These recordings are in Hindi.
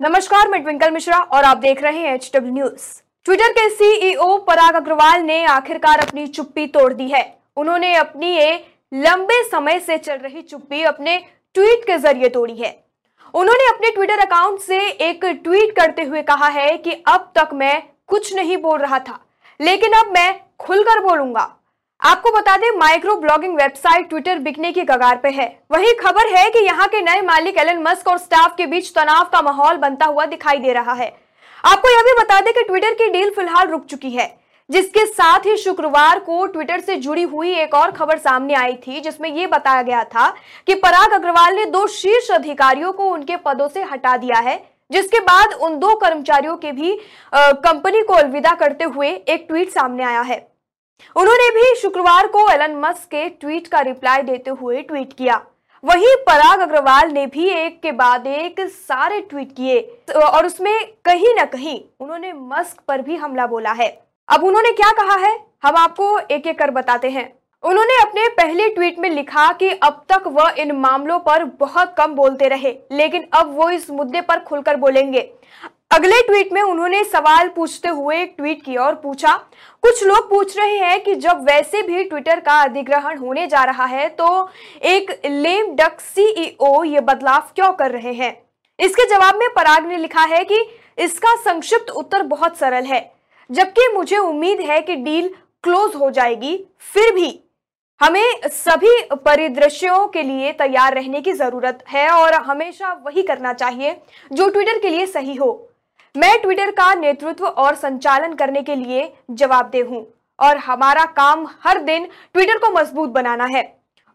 नमस्कार, मैं ट्विंकल मिश्रा और आप देख रहे हैं एच डब्ल्यू न्यूज़ ट्विटर के सीईओ पराग अग्रवाल ने आखिरकार अपनी चुप्पी तोड़ दी है। उन्होंने अपनी ये लंबे समय से चल रही चुप्पी अपने ट्वीट के ज़रिए तोड़ी है। उन्होंने अपने ट्विटर अकाउंट से एक ट्वीट करते हुए कहा है कि अब तक मैं कुछ नहीं बोल रहा था, लेकिन अब मैं खुलकर बोलूँगा। आपको बता दें माइक्रो ब्लॉगिंग वेबसाइट ट्विटर बिकने की कगार पे है। वही खबर है कि यहाँ के नए मालिक एलन मस्क और स्टाफ के बीच तनाव का माहौल बनता हुआ दिखाई दे रहा है। आपको यह भी बता दें कि ट्विटर की डील फ़िलहाल रुक चुकी है, जिसके साथ ही शुक्रवार को ट्विटर से जुड़ी हुई एक और खबर सामने आई थी, जिसमें यह बताया गया था कि पराग अग्रवाल ने दो शीर्ष अधिकारियों को उनके पदों से हटा दिया है, जिसके बाद उन दो कर्मचारियों के भी कंपनी को अलविदा करते हुए एक ट्वीट सामने आया है। उन्होंने भी शुक्रवार को एलन मस्क के ट्वीट का रिप्लाई देते हुए ट्वीट किया। वहीं पराग अग्रवाल ने भी एक के बाद एक सारे ट्वीट किए और उसमें कहीं ना कहीं उन्होंने मस्क पर भी हमला बोला है। अब उन्होंने क्या कहा है? हम आपको एक एक कर बताते हैं। उन्होंने अपने पहले ट्वीट में लिखा कि अब तक वह इन मामलों पर बहुत कम बोलते रहे, लेकिन अब वो इस मुद्दे पर खुलकर बोलेंगे। अगले ट्वीट में उन्होंने सवाल पूछते हुए एक ट्वीट किया और पूछा, कुछ लोग पूछ रहे हैं कि जब वैसे भी ट्विटर का अधिग्रहण होने जा रहा है तो एक लेम डक सीईओ ये बदलाव क्यों कर रहे हैं? इसके जवाब में पराग ने लिखा है कि इसका संक्षिप्त उत्तर बहुत सरल है। जबकि मुझे उम्मीद है कि डील क्लोज हो जाएगी, फिर भी हमें सभी परिदृश्यों के लिए तैयार रहने की ज़रूरत है और हमेशा वही करना चाहिए जो ट्विटर के लिए सही हो। मैं ट्विटर का नेतृत्व और संचालन करने के लिए जवाबदेह हूँ और हमारा काम हर दिन ट्विटर को मज़बूत बनाना है।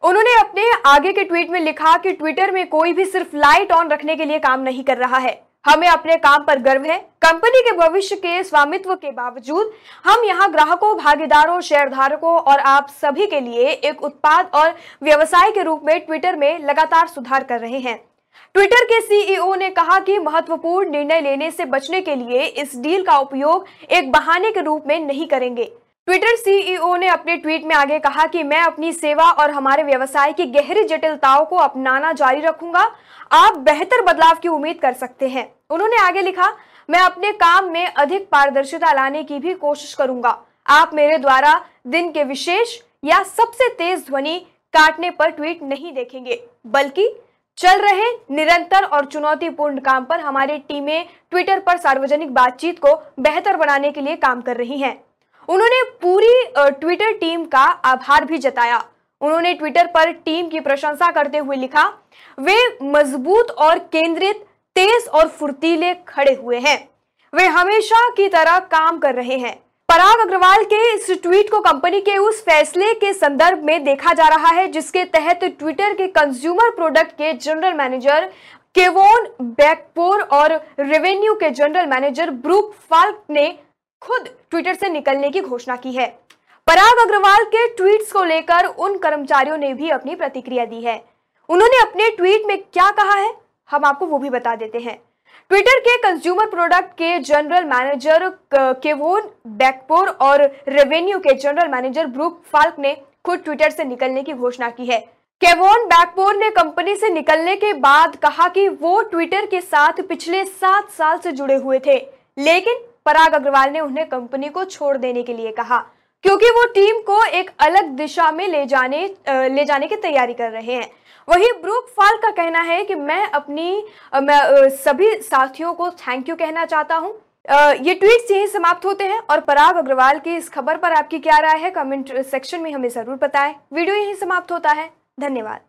उन्होंने अपने आगे के ट्वीट में लिखा कि ट्विटर में कोई भी सिर्फ़ लाइट ऑन रखने के लिए काम नहीं कर रहा है। हमें अपने काम पर गर्व है। कंपनी के भविष्य के स्वामित्व के बावजूद हम यहाँ ग्राहकों, भागीदारों, शेयरधारकों और आप सभी के लिए एक उत्पाद और व्यवसाय के रूप में ट्विटर में लगातार सुधार कर रहे हैं। ट्विटर के सीईओ ने कहा कि महत्वपूर्ण निर्णय लेने से बचने के लिए इस डील का उपयोग एक बहाने के रूप में नहीं करेंगे। ट्विटर सीईओ ने अपने ट्वीट में आगे कहा कि मैं अपनी सेवा और हमारे व्यवसाय की गहरी जटिलताओं को अपनाना जारी रखूँगा। आप बेहतर बदलाव की उम्मीद कर सकते हैं। उन्होंने आगे लिखा, मैं अपने काम में अधिक पारदर्शिता लाने की भी कोशिश करूँगा। आप मेरे द्वारा दिन के विशेष या सबसे तेज ध्वनि काटने पर ट्वीट नहीं देखेंगे, बल्कि चल रहे निरंतर और चुनौतीपूर्ण काम पर हमारी टीमें ट्विटर पर सार्वजनिक बातचीत को बेहतर बनाने के लिए काम कर रही हैं। उन्होंने पूरी ट्विटर टीम का आभार भी जताया। उन्होंने ट्विटर पर टीम की प्रशंसा करते हुए लिखा, वे मज़बूत और केंद्रित, तेज और फुर्तीले खड़े हुए हैं। वे हमेशा की तरह काम कर रहे हैं। पराग अग्रवाल के इस ट्वीट को कंपनी के उस फैसले के संदर्भ में देखा जा रहा है, जिसके तहत ट्विटर के कंज्यूमर प्रोडक्ट के जनरल मैनेजर केवोन बैकपोर और रेवेन्यू के जनरल मैनेजर ब्रूक फाल्क ने खुद ट्विटर से निकलने की घोषणा की है। पराग अग्रवाल के ट्वीट्स को लेकर उन कर्मचारियों ने भी अपनी प्रतिक्रिया दी है। उन्होंने अपने ट्वीट में क्या कहा है, हम आपको वो भी बता देते हैं। ट्विटर के कंज्यूमर प्रोडक्ट के जनरल मैनेजर केवोन बैकपोर और रेवेन्यू के जनरल मैनेजर ब्रूक फाल्क ने खुद ट्विटर से निकलने की घोषणा की है। केवोन बैकपोर ने कंपनी से निकलने के बाद कहा कि वो ट्विटर के साथ पिछले सात साल से जुड़े हुए थे, लेकिन पराग अग्रवाल ने उन्हें कंपनी को छोड़ देने के लिए कहा, क्योंकि वो टीम को एक अलग दिशा में ले जाने ले जाने की तैयारी कर रहे हैं। वही ब्रूक फाल का कहना है कि मैं अपनी मैं सभी साथियों को थैंक यू कहना चाहता हूँ ये ट्वीट यही समाप्त होते हैं और पराग अग्रवाल की इस खबर पर आपकी क्या राय है? कमेंट सेक्शन में हमें ज़रूर बताएँ। वीडियो यही समाप्त होता है। धन्यवाद।